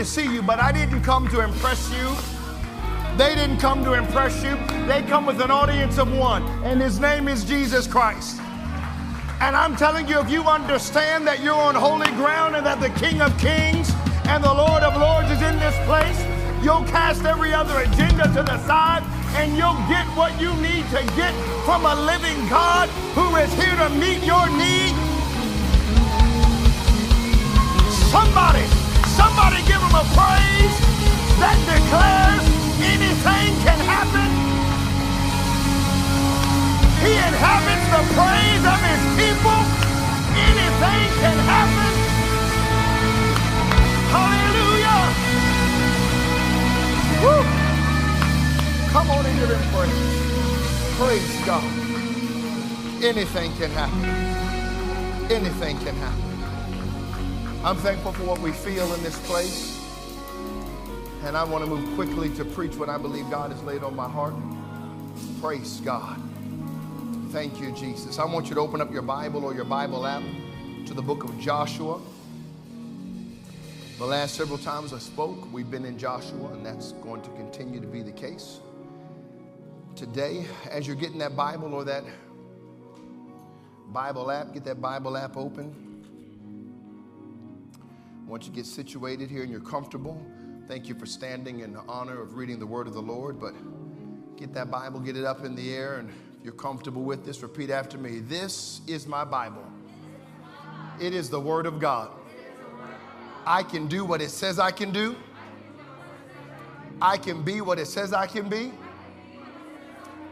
To see you, but I didn't come to impress you. They didn't come to impress you. They come with an audience of one, and his name is Jesus Christ. And I'm telling you, if you understand that you're on holy ground and that the King of Kings and the Lord of Lords is in this place, you'll cast every other agenda to the side and you'll get what you need to get from a living God who is here to meet your need. Somebody, somebody give him a praise that declares anything can happen. He inhabits the praise of his people. Anything can happen. Hallelujah. Woo. Come on and give him praise. Praise God. Anything can happen. Anything can happen. I'm thankful for what we feel in this place. And I want to move quickly to preach what I believe God has laid on my heart. Praise God. Thank you, Jesus. I want you to open up your Bible or your Bible app to the book of Joshua. The last several times I spoke, we've been in Joshua, and that's going to continue to be the case. Today, as you're getting that Bible or that Bible app, get that Bible app open. Once you get situated here and you're comfortable, thank you for standing in honor of reading the word of the Lord. But get that Bible, get it up in the air, and if you're comfortable with this, repeat after me. This is my Bible. It is the word of God. I can do what it says I can do. I can be what it says I can be.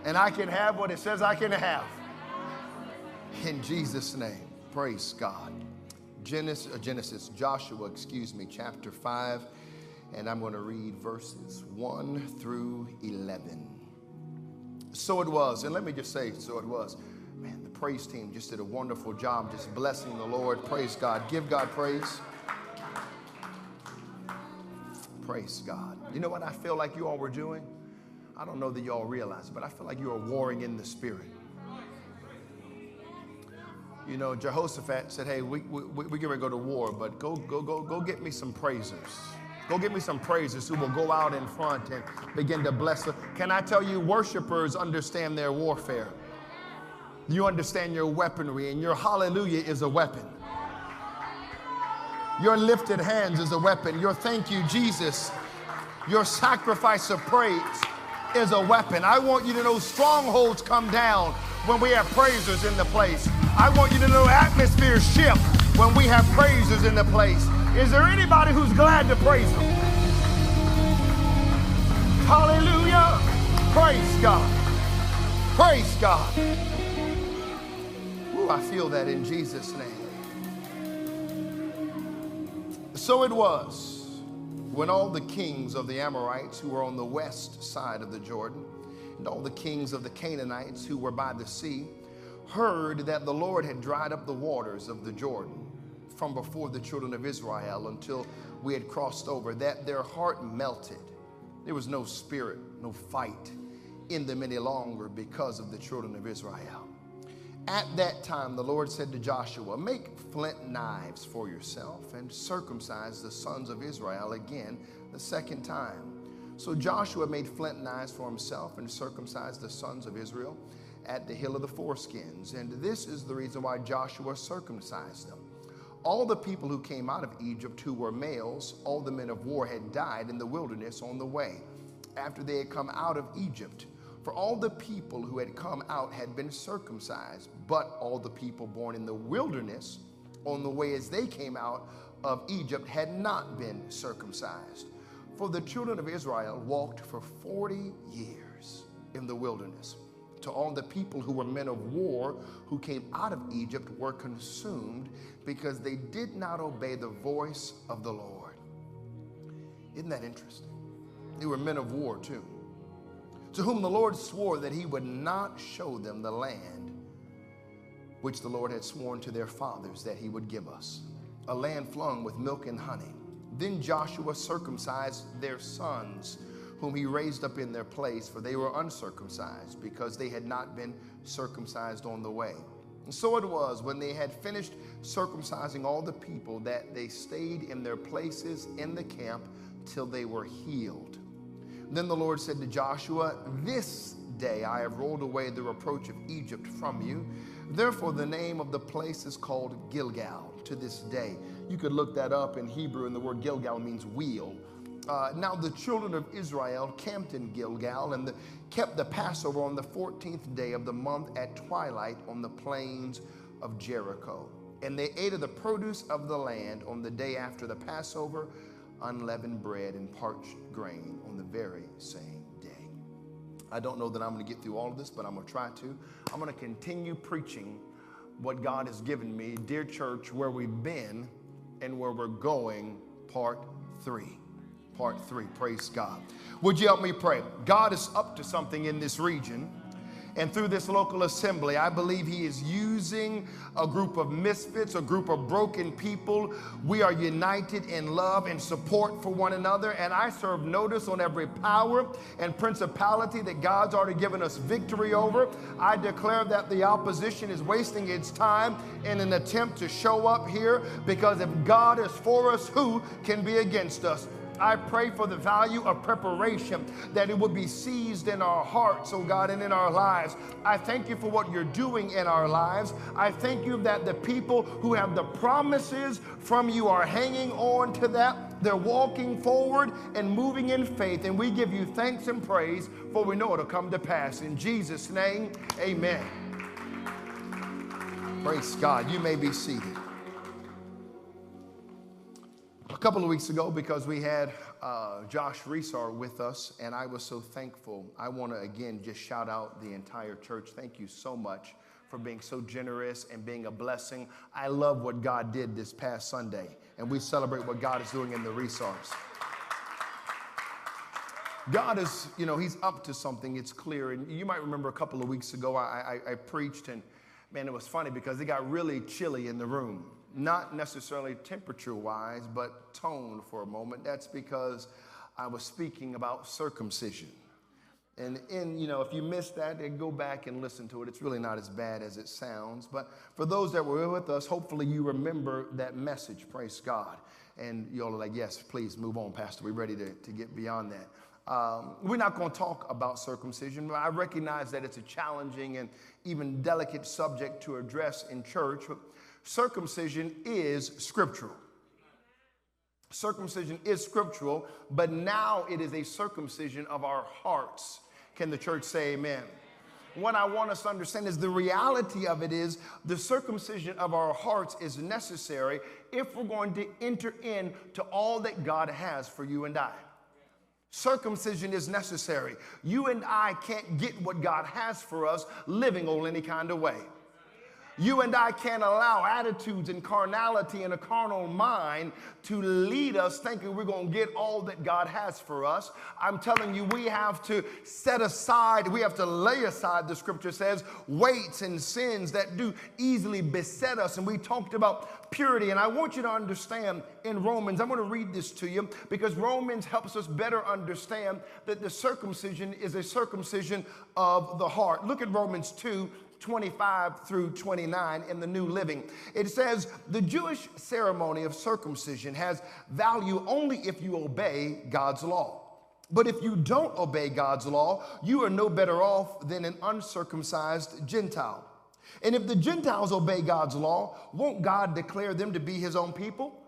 And I can have what it says I can have. In Jesus' name, praise God. Genesis, uh, Genesis, Joshua, excuse me, chapter 5, and I'm going to read verses 1 through 11. So it was, and let me just say, so it was. Man, the praise team just did a wonderful job just blessing the Lord. Praise God. Give God praise. Praise God. You know what I feel like you all were doing? I don't know that you all realize it, but I feel like you are warring in the spirit. You know, Jehoshaphat said, "Hey, we we, we get ready to go to war, but go go go go get me some praisers. Go get me some praisers who will go out in front and begin to bless." Them. Can I tell you, worshipers understand their warfare. You understand your weaponry, and your hallelujah is a weapon. Your lifted hands is a weapon. Your thank you, Jesus, your sacrifice of praise is a weapon. I want you to know strongholds come down when we have praisers in the place. I want you to know atmospheres shift when we have praisers in the place. Is there anybody who's glad to praise Him? Hallelujah. Praise God. Praise God. Ooh, I feel that in Jesus' name. So it was when all the kings of the Amorites who were on the west side of the Jordan and all the kings of the Canaanites who were by the sea heard that the Lord had dried up the waters of the Jordan from before the children of Israel until we had crossed over, that their heart melted. There was no spirit, no fight in them any longer because of the children of Israel. At that time, the Lord said to Joshua, Make flint knives for yourself and circumcise the sons of Israel again the second time. So Joshua made flint knives for himself and circumcised the sons of Israel at the hill of the foreskins. And this is the reason why Joshua circumcised them. All the people who came out of Egypt who were males, all the men of war had died in the wilderness on the way after they had come out of Egypt. For all the people who had come out had been circumcised, but all the people born in the wilderness on the way as they came out of Egypt had not been circumcised. For the children of Israel walked for 40 years in the wilderness. To all the people who were men of war who came out of Egypt were consumed because they did not obey the voice of the Lord. Isn't that interesting? They were men of war too, to whom the Lord swore that he would not show them the land which the Lord had sworn to their fathers that he would give us, a land flowing with milk and honey. Then Joshua circumcised their sons, whom he raised up in their place, for they were uncircumcised, because they had not been circumcised on the way. And so it was when they had finished circumcising all the people that they stayed in their places in the camp till they were healed. Then the Lord said to Joshua, This day I have rolled away the reproach of Egypt from you. Therefore, the name of the place is called Gilgal to this day. You could look that up in Hebrew, and the word Gilgal means wheel. Uh, now, the children of Israel camped in Gilgal and the, kept the Passover on the 14th day of the month at twilight on the plains of Jericho. And they ate of the produce of the land on the day after the Passover, unleavened bread and parched grain on the very same day. I don't know that I'm going to get through all of this, but I'm going to try to. I'm going to continue preaching what God has given me. Dear church, where we've been and where we're going, part three. Part three. Praise God. Would you help me pray? God is up to something in this region. And through this local assembly, I believe He is using a group of misfits, a group of broken people. We are united in love and support for one another. And I serve notice on every power and principality that God's already given us victory over. I declare that the opposition is wasting its time in an attempt to show up here because if God is for us, who can be against us? I pray for the value of preparation, that it would be seized in our hearts, oh God, and in our lives. I thank you for what you're doing in our lives. I thank you that the people who have the promises from you are hanging on to that. They're walking forward and moving in faith. And we give you thanks and praise, for we know it'll come to pass. In Jesus' name, amen. Praise God. You may be seated a couple of weeks ago because we had uh, Josh Resar with us, and I was so thankful. I want to again just shout out the entire church. Thank you so much for being so generous and being a blessing. I love what God did this past Sunday, and we celebrate what God is doing in the Resars. God is, you know, He's up to something. It's clear. And you might remember a couple of weeks ago, I, I, I preached, and man, it was funny because it got really chilly in the room not necessarily temperature wise, but tone for a moment. That's because I was speaking about circumcision. And in, you know, if you missed that, then go back and listen to it. It's really not as bad as it sounds. But for those that were with us, hopefully you remember that message. Praise God. And y'all are like, yes, please move on, Pastor. We're ready to, to get beyond that. Um, we're not going to talk about circumcision. But I recognize that it's a challenging and even delicate subject to address in church. But circumcision is scriptural. Circumcision is scriptural, but now it is a circumcision of our hearts. Can the church say amen? What I want us to understand is the reality of it is the circumcision of our hearts is necessary if we're going to enter into all that God has for you and I. Circumcision is necessary. You and I can't get what God has for us living on any kind of way. You and I can't allow attitudes and carnality and a carnal mind to lead us thinking we're going to get all that God has for us. I'm telling you, we have to set aside, we have to lay aside, the scripture says, weights and sins that do easily beset us. And we talked about purity. And I want you to understand in Romans, I'm going to read this to you because Romans helps us better understand that the circumcision is a circumcision of the heart. Look at Romans 2 25 through 29 in the New Living. It says, The Jewish ceremony of circumcision has value only if you obey God's law. But if you don't obey God's law, you are no better off than an uncircumcised Gentile. And if the Gentiles obey God's law, won't God declare them to be his own people?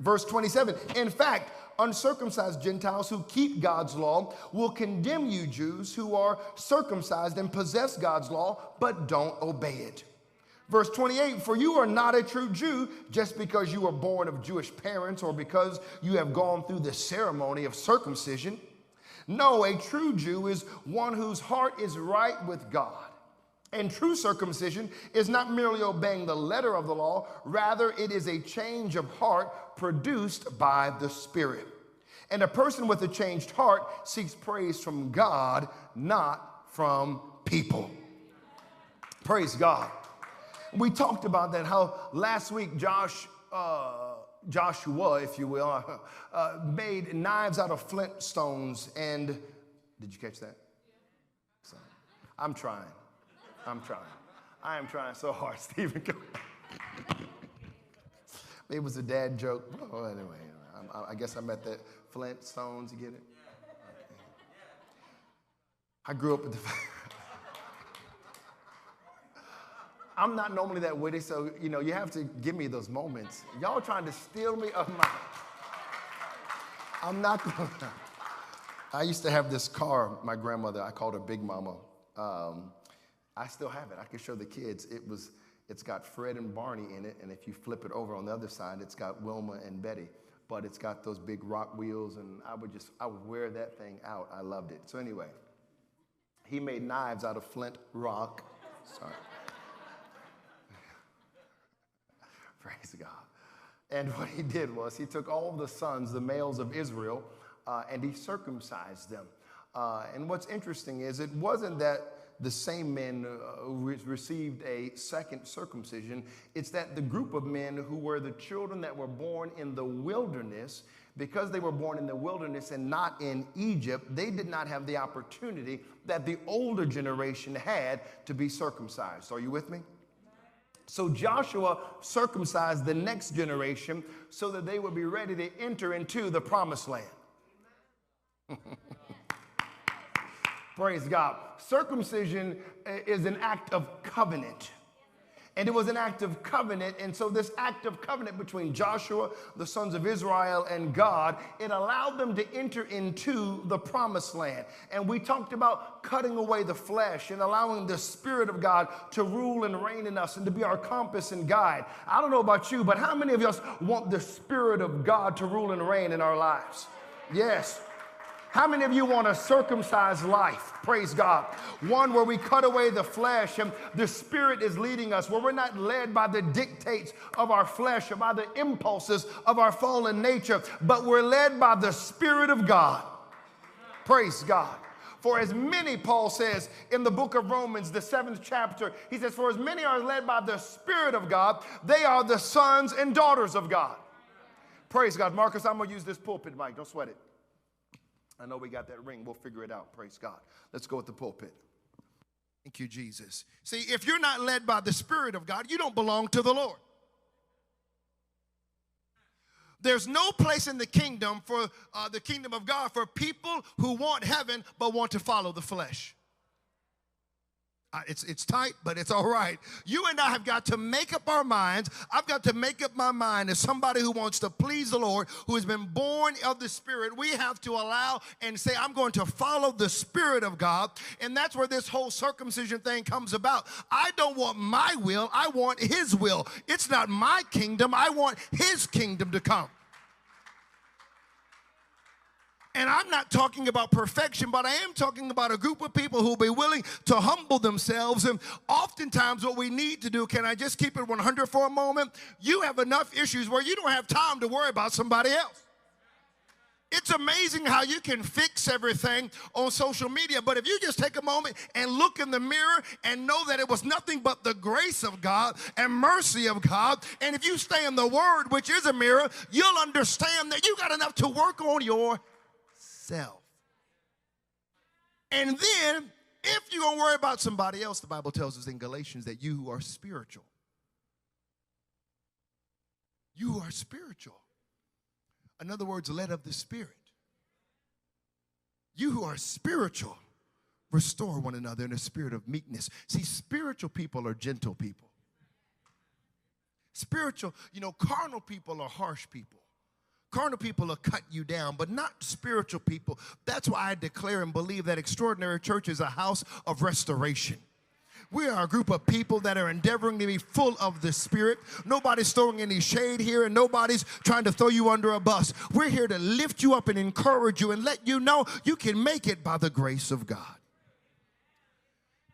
Verse 27 In fact, uncircumcised Gentiles who keep God's law will condemn you, Jews who are circumcised and possess God's law, but don't obey it. Verse 28 For you are not a true Jew just because you were born of Jewish parents or because you have gone through the ceremony of circumcision. No, a true Jew is one whose heart is right with God. And true circumcision is not merely obeying the letter of the law, rather, it is a change of heart produced by the Spirit. And a person with a changed heart seeks praise from God, not from people. Praise God. We talked about that, how last week Josh, uh, Joshua, if you will, uh, made knives out of flint stones. And did you catch that? So, I'm trying. I'm trying. I am trying so hard, Stephen. It was a dad joke. Oh, anyway, I, I guess I'm at the Flintstones. You get it? Okay. I grew up with the. I'm not normally that witty, so you know you have to give me those moments. Y'all trying to steal me of my. I'm not going. I used to have this car. My grandmother, I called her Big Mama. Um, I still have it. I can show the kids. It was, it's got Fred and Barney in it, and if you flip it over on the other side, it's got Wilma and Betty. But it's got those big rock wheels, and I would just, I would wear that thing out. I loved it. So anyway, he made knives out of flint rock. Sorry. Praise God. And what he did was he took all the sons, the males of Israel, uh, and he circumcised them. Uh, and what's interesting is it wasn't that the same men uh, who received a second circumcision. It's that the group of men who were the children that were born in the wilderness, because they were born in the wilderness and not in Egypt, they did not have the opportunity that the older generation had to be circumcised. Are you with me? So Joshua circumcised the next generation so that they would be ready to enter into the promised land. Praise God. Circumcision eh, is an act of covenant. And it was an act of covenant. And so, this act of covenant between Joshua, the sons of Israel, and God, it allowed them to enter into the promised land. And we talked about cutting away the flesh and allowing the Spirit of God to rule and reign in us and to be our compass and guide. I don't know about you, but how many of us want the Spirit of God to rule and reign in our lives? Yes. How many of you want a circumcised life? Praise God. One where we cut away the flesh and the Spirit is leading us, where we're not led by the dictates of our flesh or by the impulses of our fallen nature, but we're led by the Spirit of God. Praise God. For as many, Paul says in the book of Romans, the seventh chapter, he says, For as many are led by the Spirit of God, they are the sons and daughters of God. Praise God. Marcus, I'm going to use this pulpit mic. Don't sweat it. I know we got that ring. We'll figure it out. Praise God. Let's go with the pulpit. Thank you, Jesus. See, if you're not led by the Spirit of God, you don't belong to the Lord. There's no place in the kingdom for uh, the kingdom of God for people who want heaven but want to follow the flesh. It's, it's tight, but it's all right. You and I have got to make up our minds. I've got to make up my mind as somebody who wants to please the Lord, who has been born of the Spirit. We have to allow and say, I'm going to follow the Spirit of God. And that's where this whole circumcision thing comes about. I don't want my will, I want His will. It's not my kingdom, I want His kingdom to come. And I'm not talking about perfection, but I am talking about a group of people who will be willing to humble themselves. And oftentimes, what we need to do, can I just keep it 100 for a moment? You have enough issues where you don't have time to worry about somebody else. It's amazing how you can fix everything on social media, but if you just take a moment and look in the mirror and know that it was nothing but the grace of God and mercy of God, and if you stay in the Word, which is a mirror, you'll understand that you got enough to work on your yourself. And then, if you're going to worry about somebody else, the Bible tells us in Galatians that you who are spiritual. You are spiritual. In other words, led of the Spirit. You who are spiritual, restore one another in a spirit of meekness. See, spiritual people are gentle people. Spiritual, you know, carnal people are harsh people. Carnal people will cut you down, but not spiritual people. That's why I declare and believe that Extraordinary Church is a house of restoration. We are a group of people that are endeavoring to be full of the Spirit. Nobody's throwing any shade here, and nobody's trying to throw you under a bus. We're here to lift you up and encourage you and let you know you can make it by the grace of God.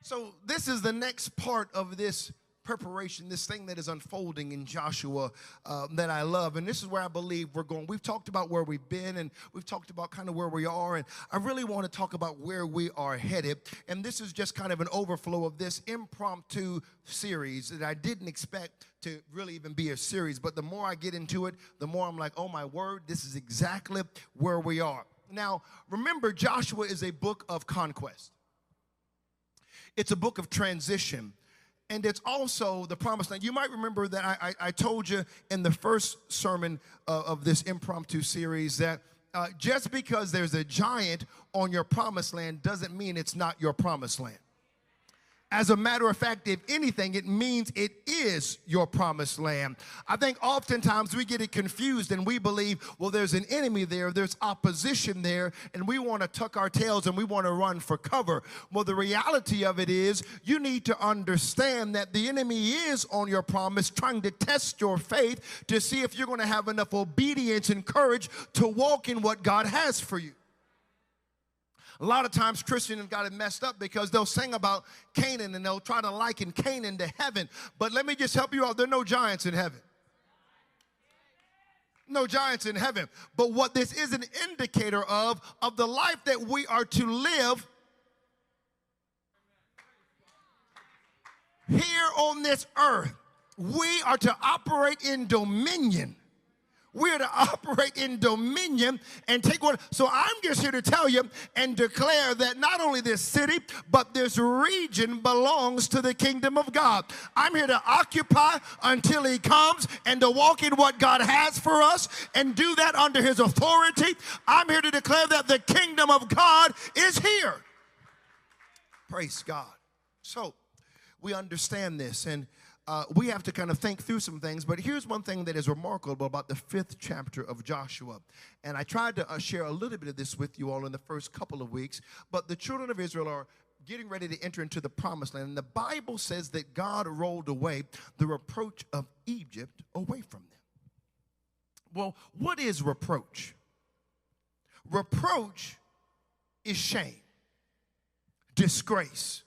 So, this is the next part of this preparation, this thing that is unfolding in Joshua uh, that I love. And this is where I believe we're going. We've talked about where we've been and we've talked about kind of where we are. And I really want to talk about where we are headed. And this is just kind of an overflow of this impromptu series that I didn't expect to really even be a series. But the more I get into it, the more I'm like, oh my word, this is exactly where we are. Now, remember, Joshua is a book of conquest. It's a book of transition and it's also the promised land. You might remember that I, I, I told you in the first sermon uh, of this impromptu series that uh, just because there's a giant on your promised land doesn't mean it's not your promised land. As a matter of fact, if anything, it means it is your promised land. I think oftentimes we get it confused and we believe, well, there's an enemy there, there's opposition there, and we want to tuck our tails and we want to run for cover. Well, the reality of it is, you need to understand that the enemy is on your promise, trying to test your faith to see if you're going to have enough obedience and courage to walk in what God has for you. A lot of times Christians have got it messed up because they'll sing about Canaan and they'll try to liken Canaan to heaven. But let me just help you out. There are no giants in heaven. No giants in heaven. But what this is an indicator of, of the life that we are to live here on this earth. We are to operate in dominion. We're to operate in dominion and take what. So I'm just here to tell you and declare that not only this city, but this region belongs to the kingdom of God. I'm here to occupy until He comes and to walk in what God has for us and do that under His authority. I'm here to declare that the kingdom of God is here. Praise God. So we understand this and uh, we have to kind of think through some things. But here's one thing that is remarkable about the fifth chapter of Joshua. And I tried to uh, share a little bit of this with you all in the first couple of weeks. But the children of Israel are getting ready to enter into the promised land. And the Bible says that God rolled away the reproach of Egypt away from them. Well, what is reproach? Reproach is shame, disgrace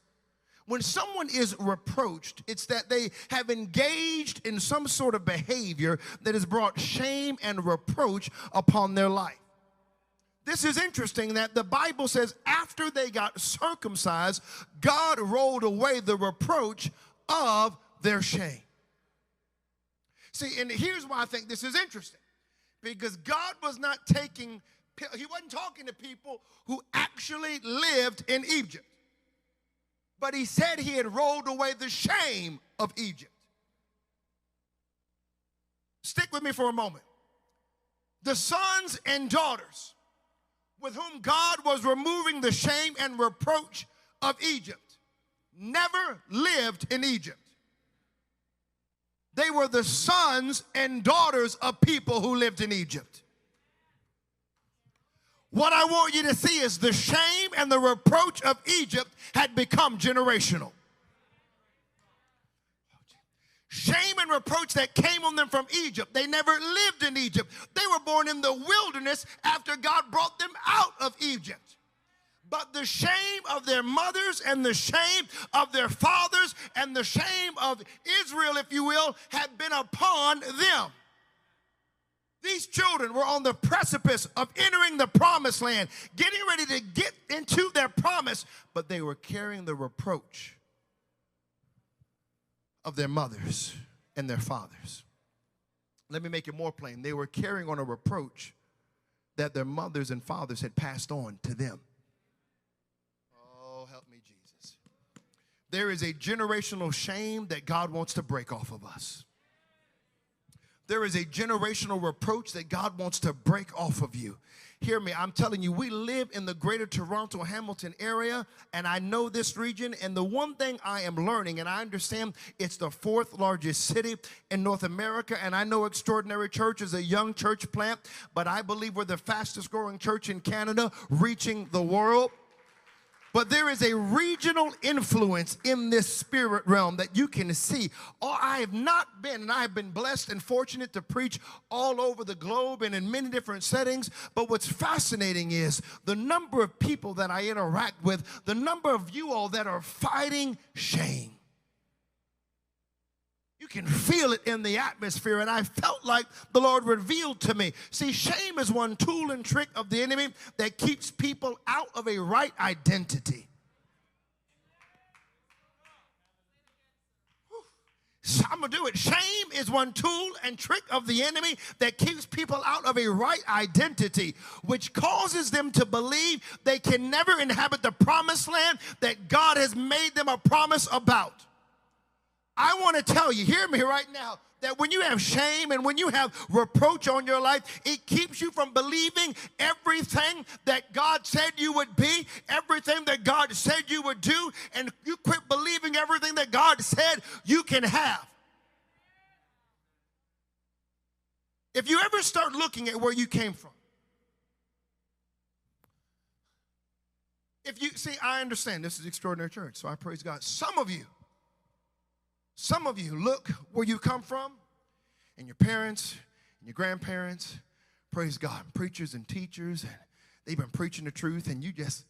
when someone is reproached, it's that they have engaged in some sort of behavior that has brought shame and reproach upon their life. This is interesting that the Bible says after they got circumcised, God rolled away the reproach of their shame. See, and here's why I think this is interesting because God was not taking, He wasn't talking to people who actually lived in Egypt but he said he had rolled away the shame of Egypt. Stick with me for a moment. The sons and daughters with whom God was removing the shame and reproach of Egypt never lived in Egypt. They were the sons and daughters of people who lived in Egypt. What I want you to see is the shame and the reproach of Egypt had become generational. Shame and reproach that came on them from Egypt. They never lived in Egypt. They were born in the wilderness after God brought them out of Egypt. But the shame of their mothers and the shame of their fathers and the shame of Israel, if you will, had been upon them. These children were on the precipice of entering the promised land, getting ready to get into their promise, but they were carrying the reproach of their mothers and their fathers. Let me make it more plain. They were carrying on a reproach that their mothers and fathers had passed on to them. Oh, help me, Jesus. There is a generational shame that God wants to break off of us. There is a generational reproach that God wants to break off of you. Hear me, I'm telling you, we live in the greater Toronto Hamilton area, and I know this region. And the one thing I am learning, and I understand it's the fourth largest city in North America, and I know Extraordinary Church is a young church plant, but I believe we're the fastest growing church in Canada, reaching the world. But there is a regional influence in this spirit realm that you can see. Oh, I have not been, and I have been blessed and fortunate to preach all over the globe and in many different settings. But what's fascinating is the number of people that I interact with, the number of you all that are fighting shame. Can feel it in the atmosphere, and I felt like the Lord revealed to me. See, shame is one tool and trick of the enemy that keeps people out of a right identity. So I'm gonna do it. Shame is one tool and trick of the enemy that keeps people out of a right identity, which causes them to believe they can never inhabit the promised land that God has made them a promise about. I want to tell you, hear me right now, that when you have shame and when you have reproach on your life, it keeps you from believing everything that God said you would be, everything that God said you would do, and you quit believing everything that God said you can have. If you ever start looking at where you came from, if you see, I understand this is extraordinary church, so I praise God. Some of you, some of you look where you come from and your parents and your grandparents, praise God, preachers and teachers, and they've been preaching the truth, and you just,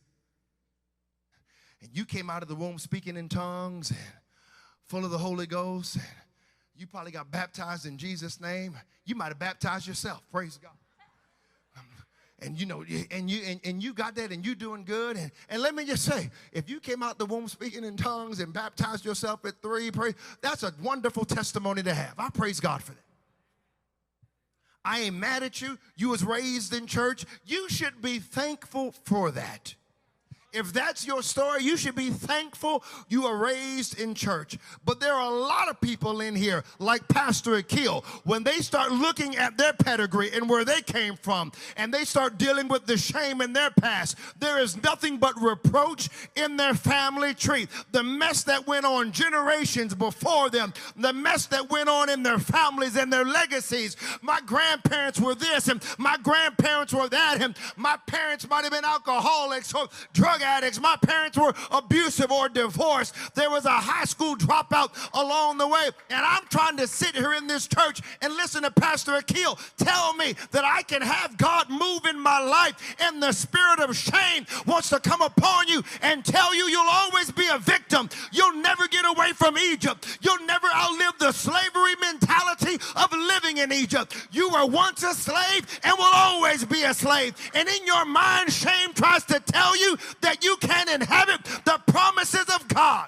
and you came out of the womb speaking in tongues and full of the Holy Ghost, and you probably got baptized in Jesus' name. You might have baptized yourself, praise God and you know, and you and, and you got that and you doing good. And, and let me just say, if you came out the womb speaking in tongues and baptized yourself at three, praise, that's a wonderful testimony to have. I praise God for that. I ain't mad at you. You was raised in church. You should be thankful for that. If that's your story, you should be thankful you were raised in church. But there are a lot of people in here, like Pastor Akil, when they start looking at their pedigree and where they came from, and they start dealing with the shame in their past, there is nothing but reproach in their family tree. The mess that went on generations before them, the mess that went on in their families and their legacies. My grandparents were this, and my grandparents were that, and my parents might have been alcoholics or drug drug addicts. My parents were abusive or divorced. There was a high school dropout along the way. And I'm trying to sit here in this church and listen to Pastor Akil tell me that I can have God move in my life and the spirit of shame wants to come upon you and tell you you'll always be a victim. You'll never get away from Egypt. You'll never outlive the slavery mentality of living in Egypt. You were once a slave and will always be a slave. And in your mind, shame tries to tell you that that you can inhabit the promises of God.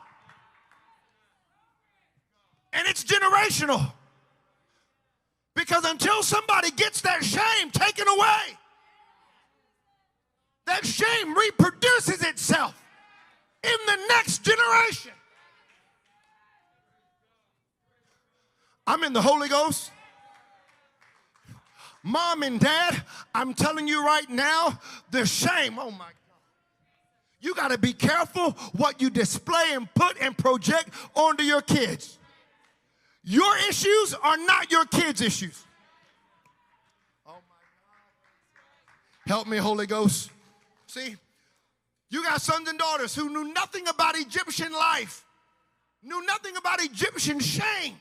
And it's generational. Because until somebody gets that shame taken away, that shame reproduces itself in the next generation. I'm in the Holy Ghost. Mom and dad, I'm telling you right now, the shame, oh my you got to be careful what you display and put and project onto your kids. Your issues are not your kids' issues. Help me, Holy Ghost. See, you got sons and daughters who knew nothing about Egyptian life, knew nothing about Egyptian shame,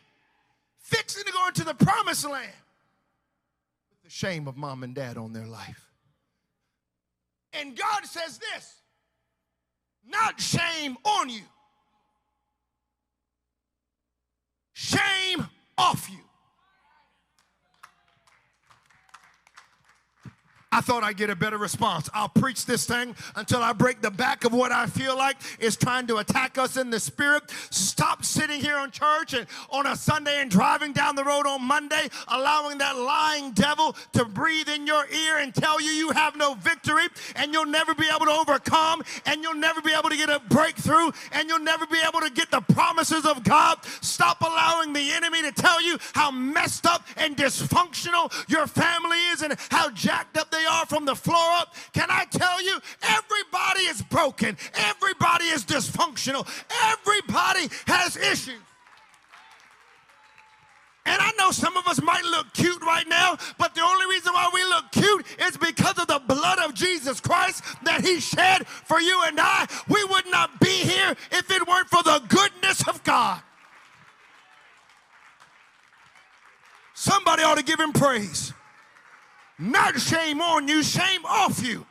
fixing to go into the promised land with the shame of mom and dad on their life. And God says this not shame on you. Shame off you. I thought I'd get a better response. I'll preach this thing until I break the back of what I feel like is trying to attack us in the spirit. Stop sitting here in church and on a Sunday and driving down the road on Monday, allowing that lying devil to breathe in your ear and tell you you have no victory and you'll never be able to overcome and you'll never be able to get a breakthrough and you'll never be able to get the promises of God. Stop allowing the enemy to tell you how messed up and dysfunctional your family is and how jacked up they they are from the floor up. Can I tell you, everybody is broken, everybody is dysfunctional, everybody has issues. And I know some of us might look cute Not shame on you, shame off you.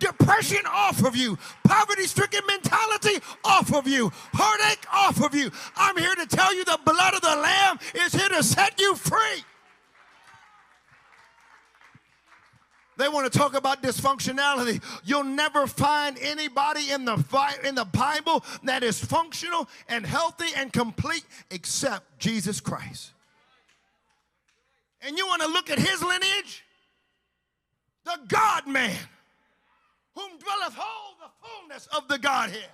Depression off of you. Poverty stricken mentality off of you. Heartache off of you. I'm here to tell you the blood of the Lamb is here to set you free. They want to talk about dysfunctionality. You'll never find anybody in the, in the Bible that is functional and healthy and complete except Jesus Christ. And you want to look at his lineage? The God man, whom dwelleth all the fullness of the Godhead,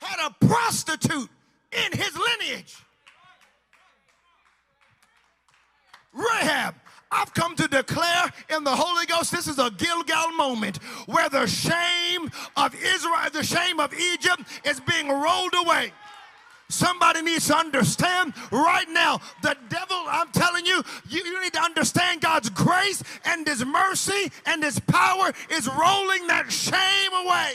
had a prostitute in his lineage. Rahab, I've come to declare in the Holy Ghost this is a Gilgal moment where the shame of Israel, the shame of Egypt is being rolled away. Somebody needs to understand right now the devil, I'm telling you, you, you need to understand God's grace and His mercy and His power is rolling that shame away.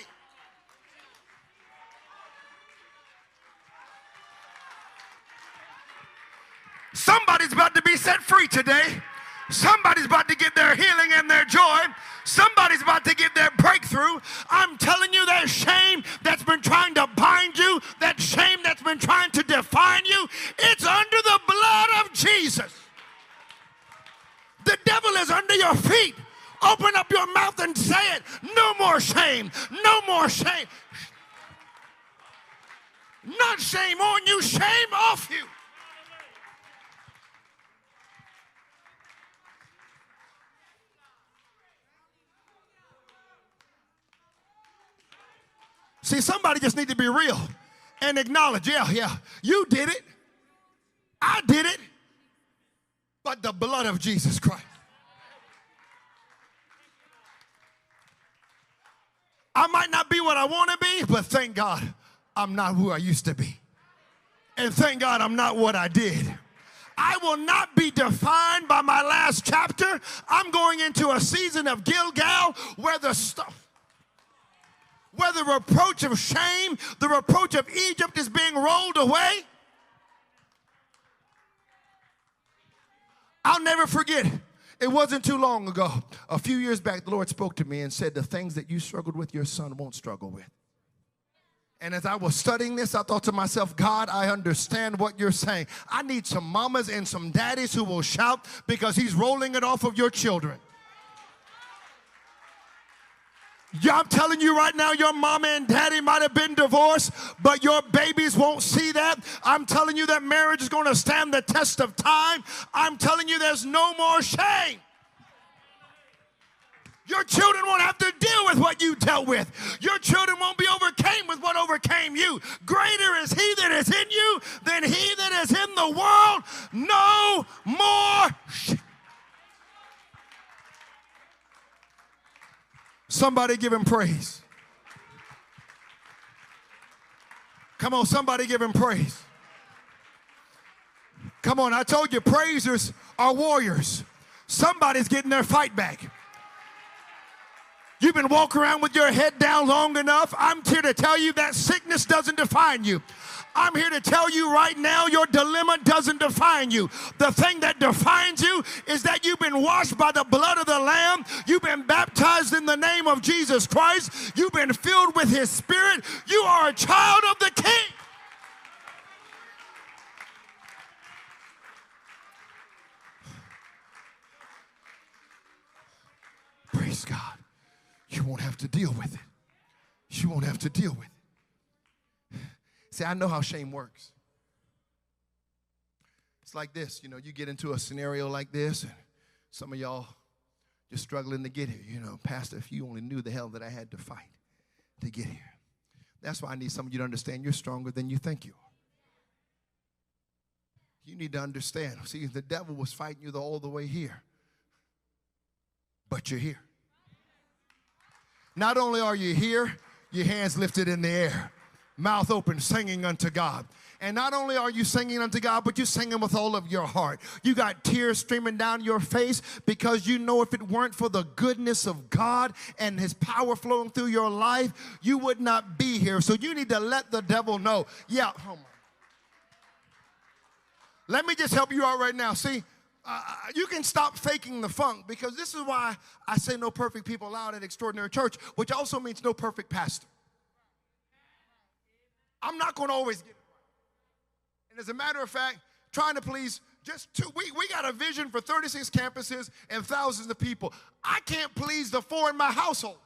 Somebody's about to be set free today. Somebody's about to get their healing and their joy. Somebody's about to get their breakthrough. I'm telling you, that shame that's been trying to bind you, that shame that's been trying to define you, it's under the blood of Jesus. The devil is under your feet. Open up your mouth and say it. No more shame. No more shame. Not shame on you, shame off you. See, somebody just need to be real and acknowledge, yeah, yeah, you did it. I did it. But the blood of Jesus Christ. I might not be what I want to be, but thank God I'm not who I used to be. And thank God I'm not what I did. I will not be defined by my last chapter. I'm going into a season of Gilgal where the stuff where the reproach of shame, the reproach of Egypt is being rolled away. I'll never forget. It wasn't too long ago, a few years back, the Lord spoke to me and said, The things that you struggled with, your son won't struggle with. And as I was studying this, I thought to myself, God, I understand what you're saying. I need some mamas and some daddies who will shout because he's rolling it off of your children. Yeah, I'm telling you right now, your mama and daddy might have been divorced, but your babies won't see that. I'm telling you that marriage is going to stand the test of time. I'm telling you there's no more shame. Your children won't have to deal with what you dealt with. Your children won't be overcame with what overcame you. Greater is he that is in you than he that is in the world. No more shame. Somebody give him praise. Come on, somebody give him praise. Come on, I told you, praisers are warriors. Somebody's getting their fight back. You've been walking around with your head down long enough. I'm here to tell you that sickness doesn't define you. I'm here to tell you right now your dilemma doesn't define you. The thing that defines you is that you've been washed by the blood of the Lamb. You've been baptized in the name of Jesus Christ. You've been filled with His Spirit. You are a child of the King. Praise God. You won't have to deal with it. You won't have to deal with it. See, I know how shame works. It's like this, you know, you get into a scenario like this, and some of y'all just struggling to get here. You know, Pastor, if you only knew the hell that I had to fight to get here. That's why I need some of you to understand you're stronger than you think you are. You need to understand. See, the devil was fighting you the, all the way here, but you're here. Not only are you here, your hands lifted in the air, mouth open, singing unto God. And not only are you singing unto God, but you're singing with all of your heart. You got tears streaming down your face because you know if it weren't for the goodness of God and His power flowing through your life, you would not be here. So you need to let the devil know, yeah, oh. Let me just help you out right now. See, uh, you can stop faking the funk because this is why I say no perfect people allowed at Extraordinary Church, which also means no perfect pastor. I'm not going to always get it right. And as a matter of fact, trying to please just two, we, we got a vision for 36 campuses and thousands of people. I can't please the four in my household.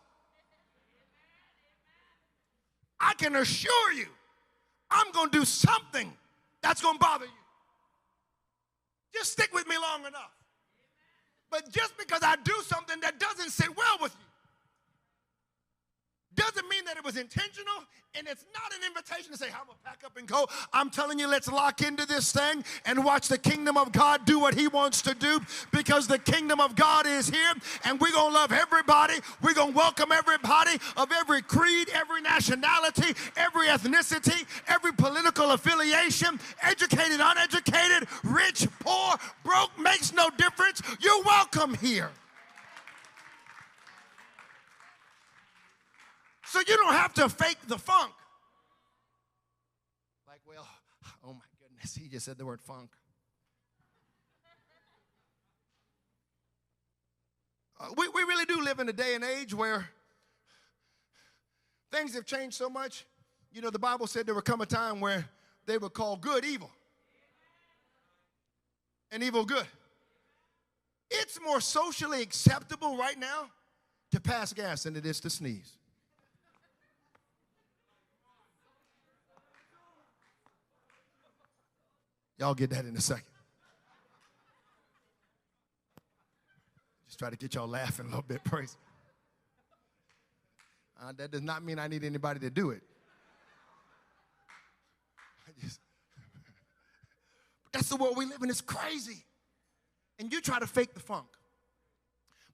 I can assure you, I'm going to do something that's going to bother you. Just stick with me long enough. But just because I do something that doesn't sit well with you, doesn't mean that it was intentional, and it's not an invitation to say, I'm gonna pack up and go. I'm telling you, let's lock into this thing and watch the kingdom of God do what He wants to do because the kingdom of God is here, and we're gonna love everybody. We're gonna welcome everybody of every creed, every nationality, every ethnicity, every political affiliation, educated, uneducated, rich, poor, broke, makes no difference. You're welcome here. So you don't have to fake the funk. Like, well, oh my goodness, he just said the word funk. Uh, we, we really do live in a day and age where things have changed so much. You know, the Bible said there would come a time where they would call good evil and evil good. It's more socially acceptable right now to pass gas than it is to sneeze. Y'all get that in a second. Just try to get y'all laughing a little bit, praise. Uh, that does not mean I need anybody to do it. Just, that's the world we live in. It's crazy. And you try to fake the funk.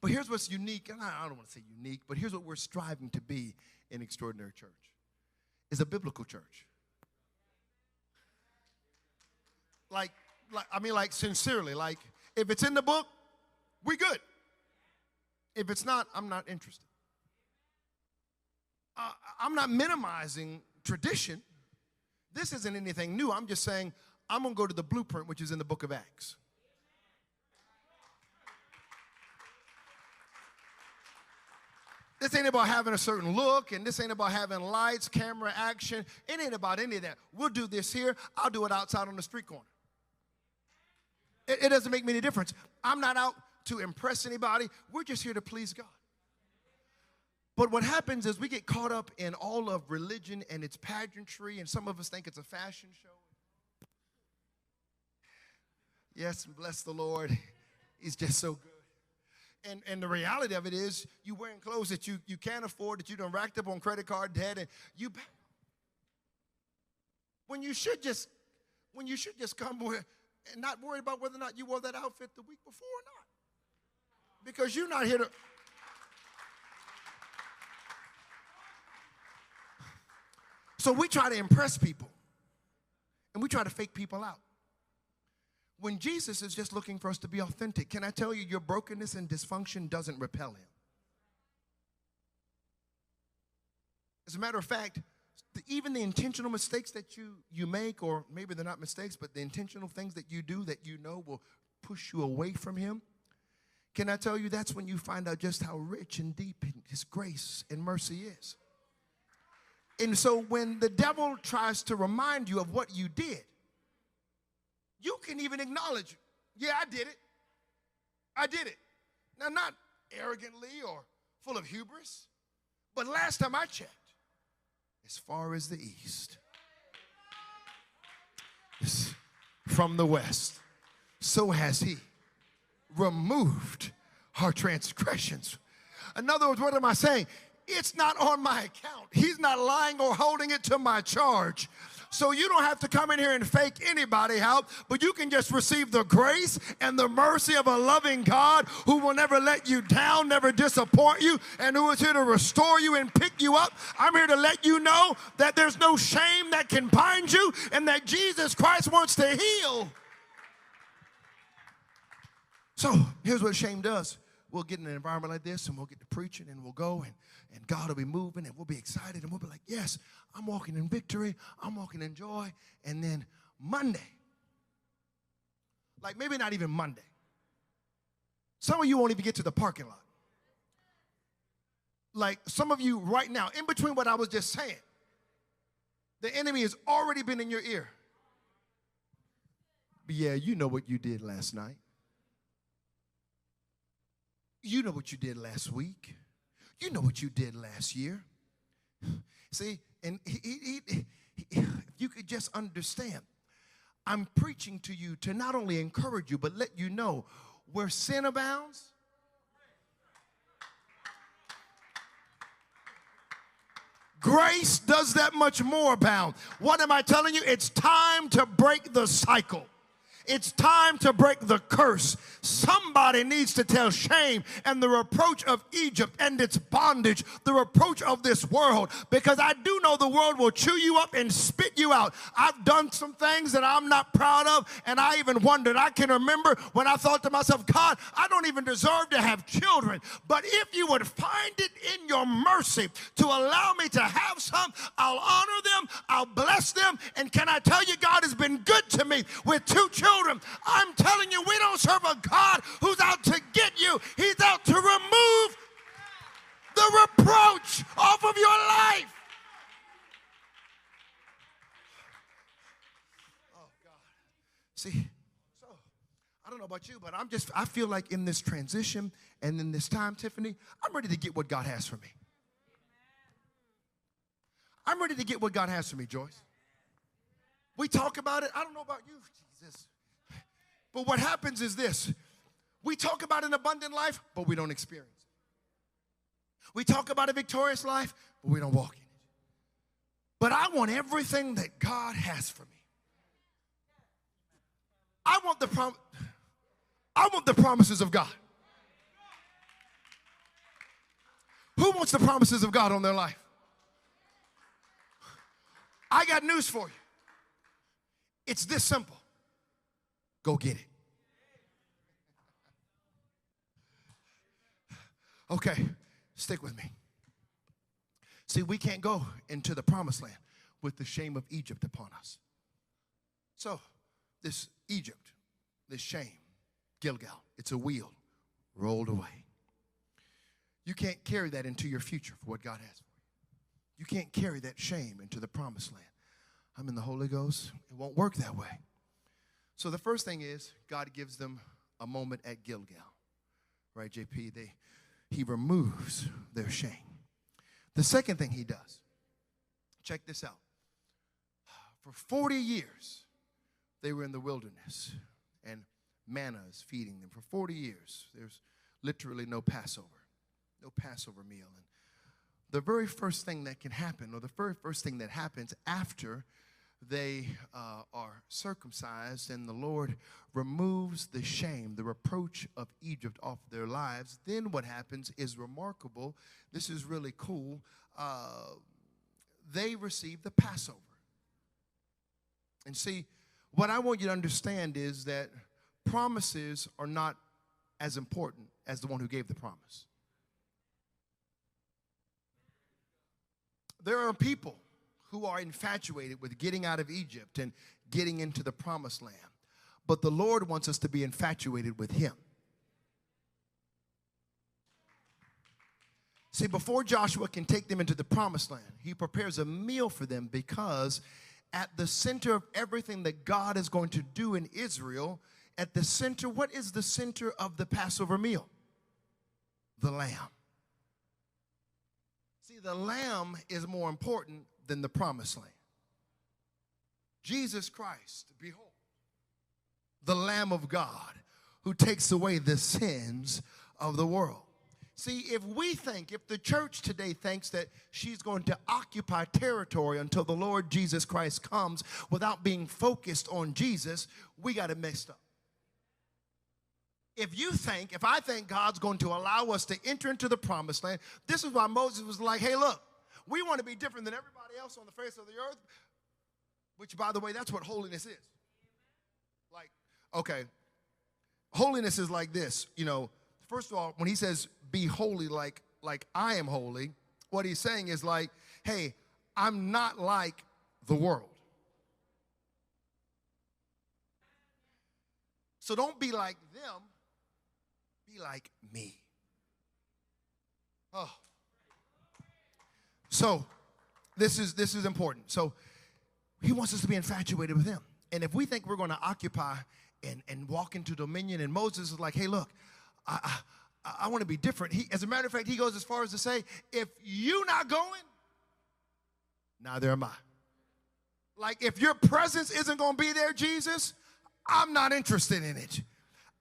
But here's what's unique, and I don't want to say unique, but here's what we're striving to be in Extraordinary Church. Is a biblical church like, like I mean, like sincerely. Like, if it's in the book, we good. If it's not, I'm not interested. Uh, I'm not minimizing tradition. This isn't anything new. I'm just saying I'm going to go to the blueprint, which is in the book of Acts. This ain't about having a certain look, and this ain't about having lights, camera, action. It ain't about any of that. We'll do this here. I'll do it outside on the street corner. It, it doesn't make me any difference. I'm not out to impress anybody. We're just here to please God. But what happens is we get caught up in all of religion and its pageantry, and some of us think it's a fashion show. Yes, bless the Lord. He's just so good. And, and the reality of it is, you wearing clothes that you, you can't afford, that you done racked up on credit card debt, and you when you should just when you should just come with and not worry about whether or not you wore that outfit the week before or not. Because you're not here to. So we try to impress people and we try to fake people out. When Jesus is just looking for us to be authentic, can I tell you, your brokenness and dysfunction doesn't repel him. As a matter of fact, even the intentional mistakes that you, you make, or maybe they're not mistakes, but the intentional things that you do that you know will push you away from Him, can I tell you that's when you find out just how rich and deep His grace and mercy is? And so when the devil tries to remind you of what you did, you can even acknowledge, yeah, I did it. I did it. Now, not arrogantly or, full of hubris. But last time I checked, as far as the east from the west, so has he removed our transgressions. In other words, what am I saying? It's not on my account. He's not lying or holding it to my charge. So you don't have to come in here and fake anybody out, but you can just receive the grace and the mercy of a loving God who will never let you down, never disappoint you, and who is here to restore you and pick you up. I'm here to let you know that there's no shame that can bind you and that Jesus Christ wants to heal. So here's what shame does. We'll get in an environment like this and we'll get to preaching and we'll go and, and God will be moving and we'll be excited and we'll be like, yes, I'm walking in victory. I'm walking in joy. And then Monday, like maybe not even Monday, some of you won't even get to the parking lot. Like some of you right now, in between what I was just saying, the enemy has already been in your ear. But yeah, you know what you did last night. You know what you did last week. You know what you did last year. See, and he, he, he, if you could just understand, I'm preaching to you to not only encourage you, but let you know where sin abounds, grace does that much more abound. What am I telling you? It's time to break the cycle. It's time to break the curse. Somebody needs to tell shame and the reproach of Egypt and its bondage, the reproach of this world, because I do know the world will chew you up and spit you out. I've done some things that I'm not proud of, and I even wondered. I can remember when I thought to myself, God, I don't even deserve to have children, but if you would find it in your mercy to allow me to have some, I'll honor them, I'll bless them, and can I tell you, God has been good to me with two children children. I'm telling you, we don't serve a God who's out to get you, He's out to remove the reproach off of your life. Oh, God. See, so I don't know about you, but I'm just, I feel like in this transition and in this time, Tiffany, I'm ready to get what God has for me. I'm ready to get what God has for me, Joyce. We talk about it. I don't know about you, Jesus. But what happens is this we talk about an abundant life, but we don't experience it. We talk about a victorious life, but we don't walk in it. But I want everything that God has for me. I want the prom- I want the promises of God. Who wants the promises of God on their life? I got news for you. It's this simple. Go get it. Okay, stick with me. See, we can't go into the promised land with the shame of Egypt upon us. So, this Egypt, this shame, Gilgal, it's a wheel rolled away. You can't carry that into your future for what God has for you. You can't carry that shame into the promised land. I'm in the Holy Ghost. It won't work that way. So the first thing is God gives them a moment at Gilgal. Right, JP? They he removes their shame. The second thing he does, check this out. For 40 years, they were in the wilderness and manna is feeding them. For 40 years, there's literally no Passover, no Passover meal. And the very first thing that can happen, or the very first thing that happens after they uh, are circumcised and the Lord removes the shame, the reproach of Egypt off their lives, then what happens is remarkable. This is really cool. Uh, they receive the Passover. And see, what I want you to understand is that promises are not as important as the one who gave the promise. There are people who are infatuated with getting out of Egypt and getting into the promised land. But the Lord wants us to be infatuated with Him. See, before Joshua can take them into the promised land, he prepares a meal for them because at the center of everything that God is going to do in Israel, at the center, what is the center of the Passover meal? The lamb. See, the lamb is more important than the promised land. Jesus Christ, behold, the Lamb of God who takes away the sins of the world. See, if we think, if the church today thinks that she's going to occupy territory until the Lord Jesus Christ comes without being focused on Jesus, we got it mixed up. If you think, if I think God's going to allow us to enter into the promised land, this is why Moses was like, hey, look, we want to be different than everybody else on the face of the earth, which, by the way, that's what holiness is. Like, okay, holiness is like this. You know, first of all, when he says be holy like like I am holy, what he's saying is like, hey, I'm not like the world. So don't be like them, be like me. Oh. So this is this is important. So he wants us to be infatuated with him. And if we think we're going to occupy and, and walk into dominion, and Moses is like, hey, look, I, I, I want to be different. He, as a matter of fact, he goes as far as to say, if you not going, neither am I. Like, if your presence isn't going to be there, Jesus, I'm not interested in it.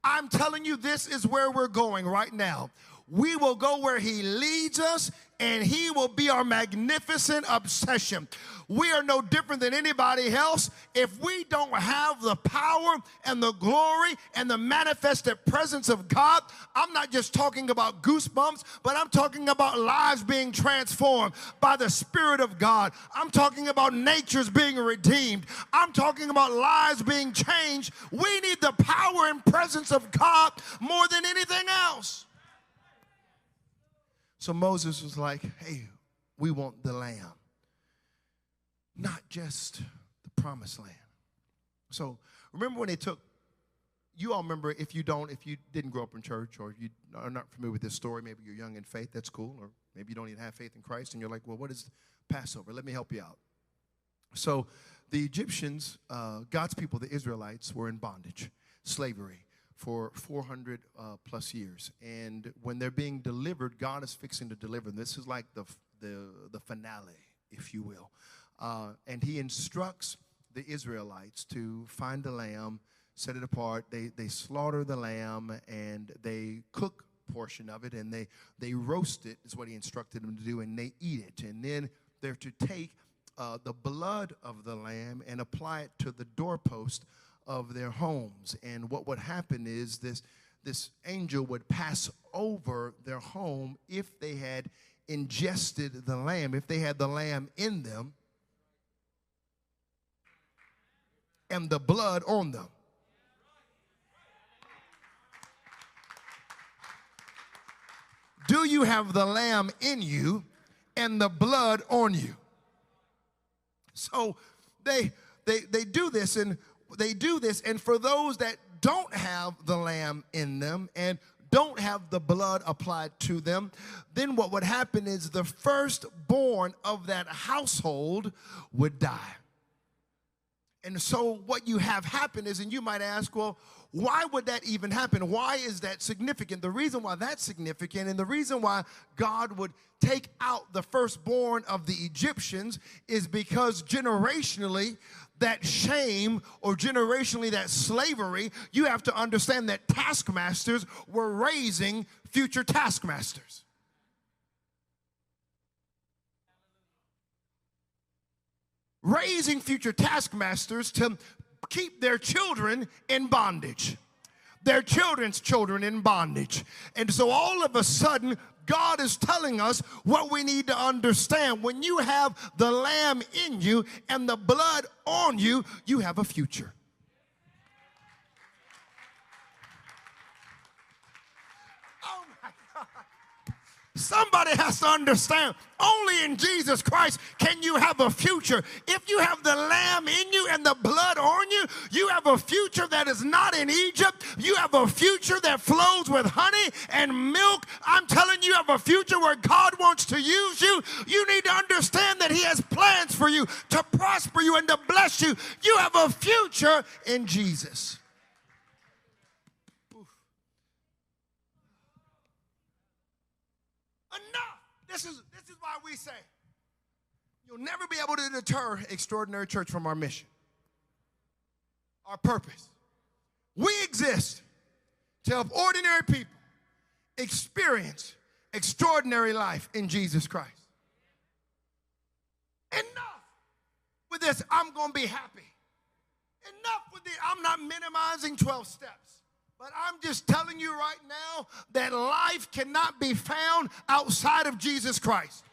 I'm telling you, this is where we're going right now. We will go where He leads us, and He will be our magnificent obsession. We are no different than anybody else. If we don't have the power and the glory and the manifested presence of God, I'm not just talking about goosebumps, but I'm talking about lives being transformed by the Spirit of God. I'm talking about natures being redeemed. I'm talking about lives being changed. We need the power and presence of God more than anything else. So Moses was like, hey, we want the lamb, not just the promised land. So remember when they took, you all remember, if you don't, if you didn't grow up in church or you are not familiar with this story, maybe you're young in faith, that's cool, or maybe you don't even have faith in Christ and you're like, well, what is Passover? Let me help you out. So the Egyptians, uh, God's people, the Israelites, were in bondage, slavery for 400 uh, plus years. And when they're being delivered, God is fixing to deliver them. This is like the, the, the finale, if you will. Uh, and he instructs the Israelites to find a lamb, set it apart. They, they slaughter the lamb and they cook portion of it and they, they roast it, is what he instructed them to do, and they eat it. And then they're to take uh, the blood of the lamb and apply it to the doorpost of their homes. And what would happen is this, this angel would pass over their home if they had ingested the lamb, if they had the lamb in them and the blood on them. Do you have the lamb in you and the blood on you? So they they they do this and they do this. And for those that don't have the lamb in them and don't have the blood applied to them, then what would happen is the firstborn of that household would die. And so, what you have happen is, and you might ask, well, why would that even happen? Why is that significant? The reason why that's significant and the reason why God would take out the firstborn of the Egyptians is because generationally, that shame or generationally that slavery, you have to understand that taskmasters were raising future taskmasters. Raising future taskmasters to keep their children in bondage their children's children in bondage. And so all of a sudden, God is telling us what we need to understand. When you have the lamb in you and the blood on you, you have a future. Somebody has to understand only in Jesus Christ can you have a future. If you have the lamb in you and the blood on you, you have a future that is not in Egypt. You have a future that flows with honey and milk. I'm telling you, you have a future where God wants to use you. You need to understand that He has plans for you to prosper you and to bless you. You have a future in Jesus. Enough. This is this is why we say you'll never be able to deter extraordinary church from our mission, our purpose. We exist to help ordinary people experience extraordinary life in Jesus Christ. Enough with this, I'm going to be happy. Enough with the, I'm not minimizing 12 steps. But I'm just telling you right now that life cannot be found outside of Jesus Christ.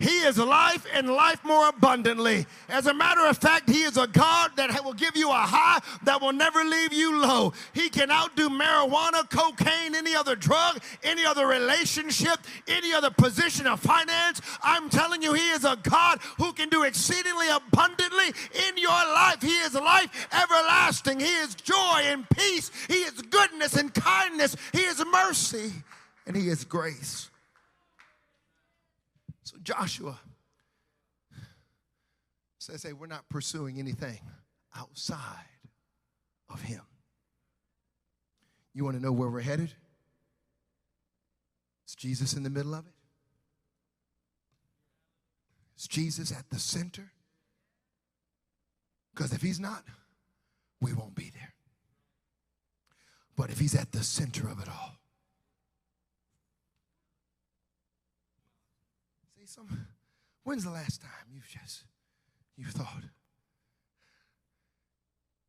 He is life and life more abundantly. As a matter of fact, He is a God that will give you a high that will never leave you low. He can outdo marijuana, cocaine, any other drug, any other relationship, any other position of finance. I'm telling you, He is a God who can do exceedingly abundantly in your life. He is life everlasting. He is joy and peace. He is goodness and kindness. He is mercy and He is grace. Joshua says, Hey, we're not pursuing anything outside of him. You want to know where we're headed? Is Jesus in the middle of it? Is Jesus at the center? Because if he's not, we won't be there. But if he's at the center of it all, some when's the last time you've just you thought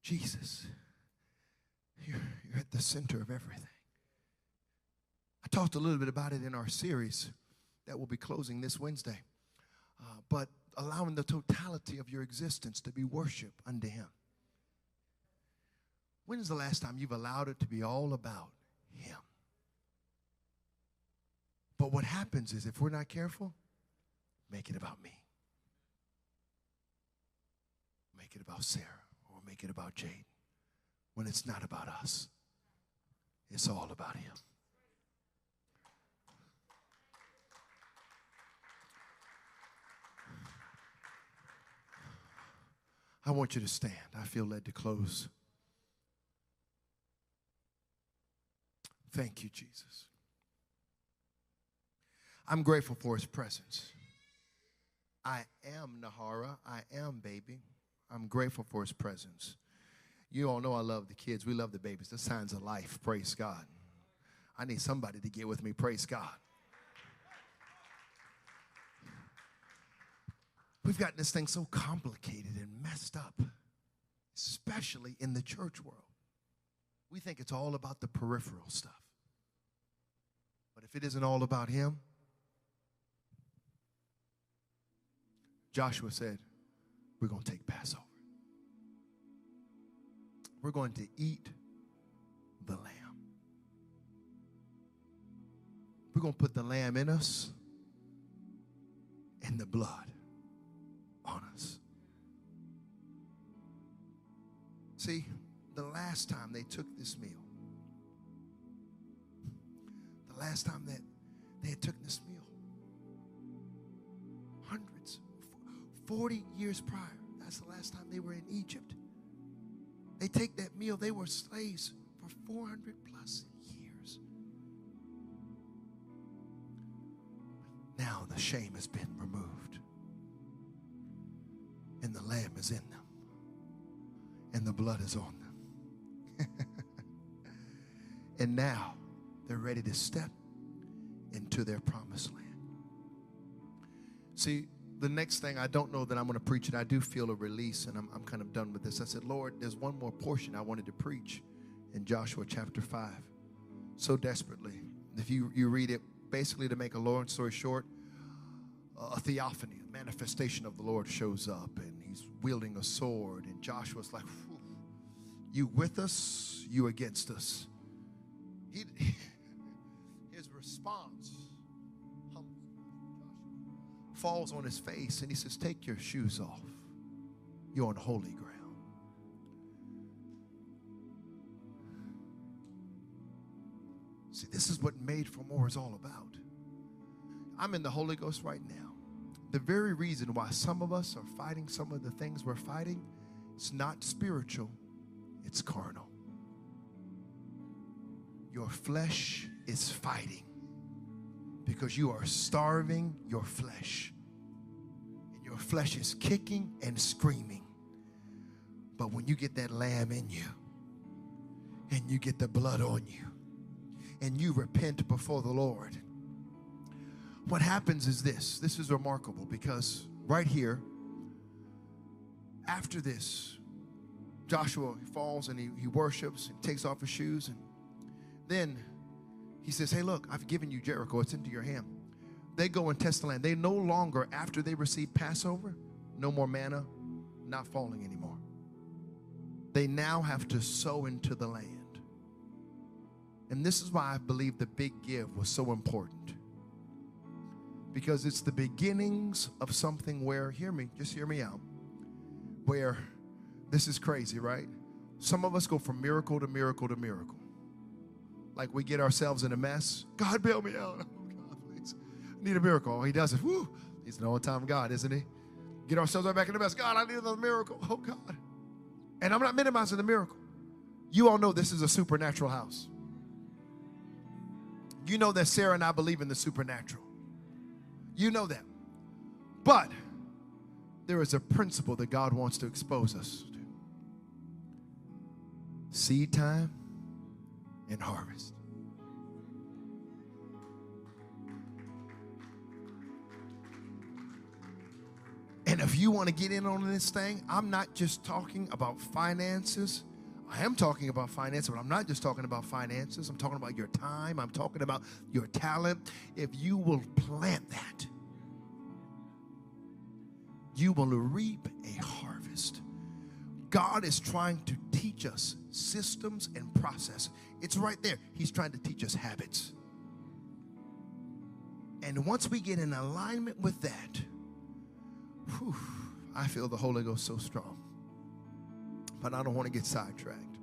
jesus you're, you're at the center of everything. I talked a little bit about it in our series that will be closing this wednesday uh, but allowing the totality of your existence to be worship unto him. When is the last time you've allowed it to be all about him? But what happens is if we're not careful make it about me. Make it about Sarah or make it about Jade when it's not about us. It's all about him. I want you to stand. I feel led to close. Thank you, Jesus. I'm grateful for his presence. I am Nahara. I am baby. I'm grateful for his presence. You all know I love the kids. We love the babies. The signs of life. Praise God. I need somebody to get with me. Praise God. We've gotten this thing so complicated and messed up, especially in the church world. We think it's all about the peripheral stuff. But if it isn't all about Him, Joshua said, We're going to take Passover. We're going to eat the lamb. We're going to put the lamb in us and the blood on us. See, the last time they took this meal, the last time that they had took this meal, 40 years prior. That's the last time they were in Egypt. They take that meal, they were slaves for 400 plus years. Now the shame has been removed, and the lamb is in them, and the blood is on them. and now they're ready to step into their promised land. See, the next thing, I don't know that I'm going to preach it. I do feel a release, and I'm, I'm kind of done with this. I said, Lord, there's one more portion I wanted to preach in Joshua chapter 5 so desperately. If you, you read it, basically, to make a long story short, a theophany, a manifestation of the Lord shows up, and he's wielding a sword, and Joshua's like, You with us, you against us. He, his response falls on his face and he says, Take your shoes off. You're on holy ground. See, this is what Made for More is all about. I'm in the Holy Ghost right now. The very reason why some of us are fighting some of the things we're fighting, it's not spiritual, it's carnal. Your flesh is fighting because you are starving your flesh. And your flesh is kicking and screaming. But when you get that lamb in you, and you get the blood on you, and you repent before the Lord, what happens is this this is remarkable because right here, after this, Joshua falls and he, he worships and takes off his shoes. And then he says, Hey, look, I've given you Jericho, it's into your hand. They go and test the land. They no longer, after they receive Passover, no more manna, not falling anymore. They now have to sow into the land. And this is why I believe the big give was so important. Because it's the beginnings of something where, hear me, just hear me out, where this is crazy, right? Some of us go from miracle to miracle to miracle. Like we get ourselves in a mess. God, bail me out. Oh, God, please. I need a miracle. He does it. Woo. He's an all time God, isn't he? Get ourselves right back in the mess. God, I need another miracle. Oh, God. And I'm not minimizing the miracle. You all know this is a supernatural house. You know that Sarah and I believe in the supernatural. You know that. But there is a principle that God wants to expose us to seed time and harvest. And if you want to get in on this thing, I'm not just talking about finances. I am talking about finances, but I'm not just talking about finances. I'm talking about your time. I'm talking about your talent. If you will plant that, you will reap a harvest. God is trying to teach us systems and process. It's right there. He's trying to teach us habits. And once we get in alignment with that, whew, I feel the Holy Ghost so strong. But I don't want to get sidetracked.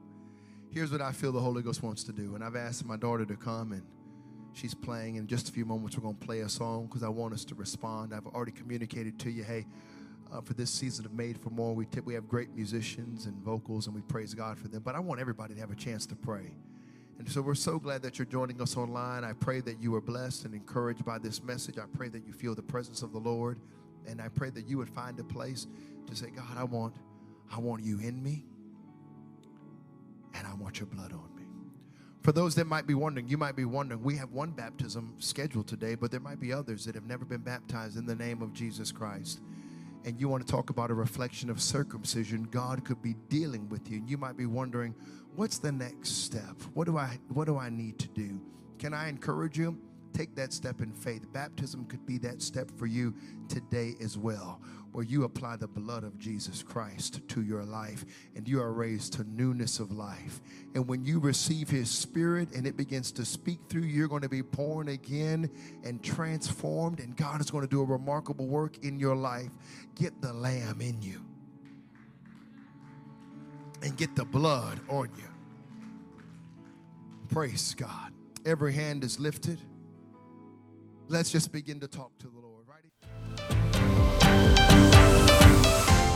Here's what I feel the Holy Ghost wants to do. And I've asked my daughter to come and she's playing. In just a few moments, we're going to play a song because I want us to respond. I've already communicated to you, hey, uh, for this season of Made for More. We, t- we have great musicians and vocals, and we praise God for them. But I want everybody to have a chance to pray. And so we're so glad that you're joining us online. I pray that you are blessed and encouraged by this message. I pray that you feel the presence of the Lord. And I pray that you would find a place to say, God, I want, I want you in me, and I want your blood on me. For those that might be wondering, you might be wondering, we have one baptism scheduled today, but there might be others that have never been baptized in the name of Jesus Christ and you want to talk about a reflection of circumcision, God could be dealing with you. And you might be wondering, what's the next step? What do I what do I need to do? Can I encourage you? Take that step in faith. Baptism could be that step for you today as well, where you apply the blood of Jesus Christ to your life and you are raised to newness of life. And when you receive His Spirit and it begins to speak through you, you're going to be born again and transformed, and God is going to do a remarkable work in your life. Get the lamb in you and get the blood on you. Praise God. Every hand is lifted. Let's just begin to talk to the Lord.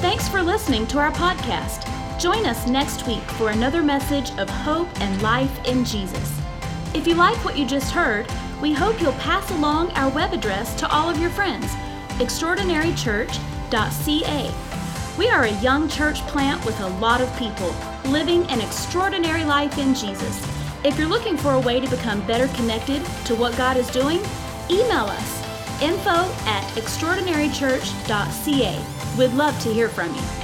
Thanks for listening to our podcast. Join us next week for another message of hope and life in Jesus. If you like what you just heard, we hope you'll pass along our web address to all of your friends extraordinarychurch.ca. We are a young church plant with a lot of people living an extraordinary life in Jesus. If you're looking for a way to become better connected to what God is doing, email us info at extraordinarychurch.ca. We'd love to hear from you.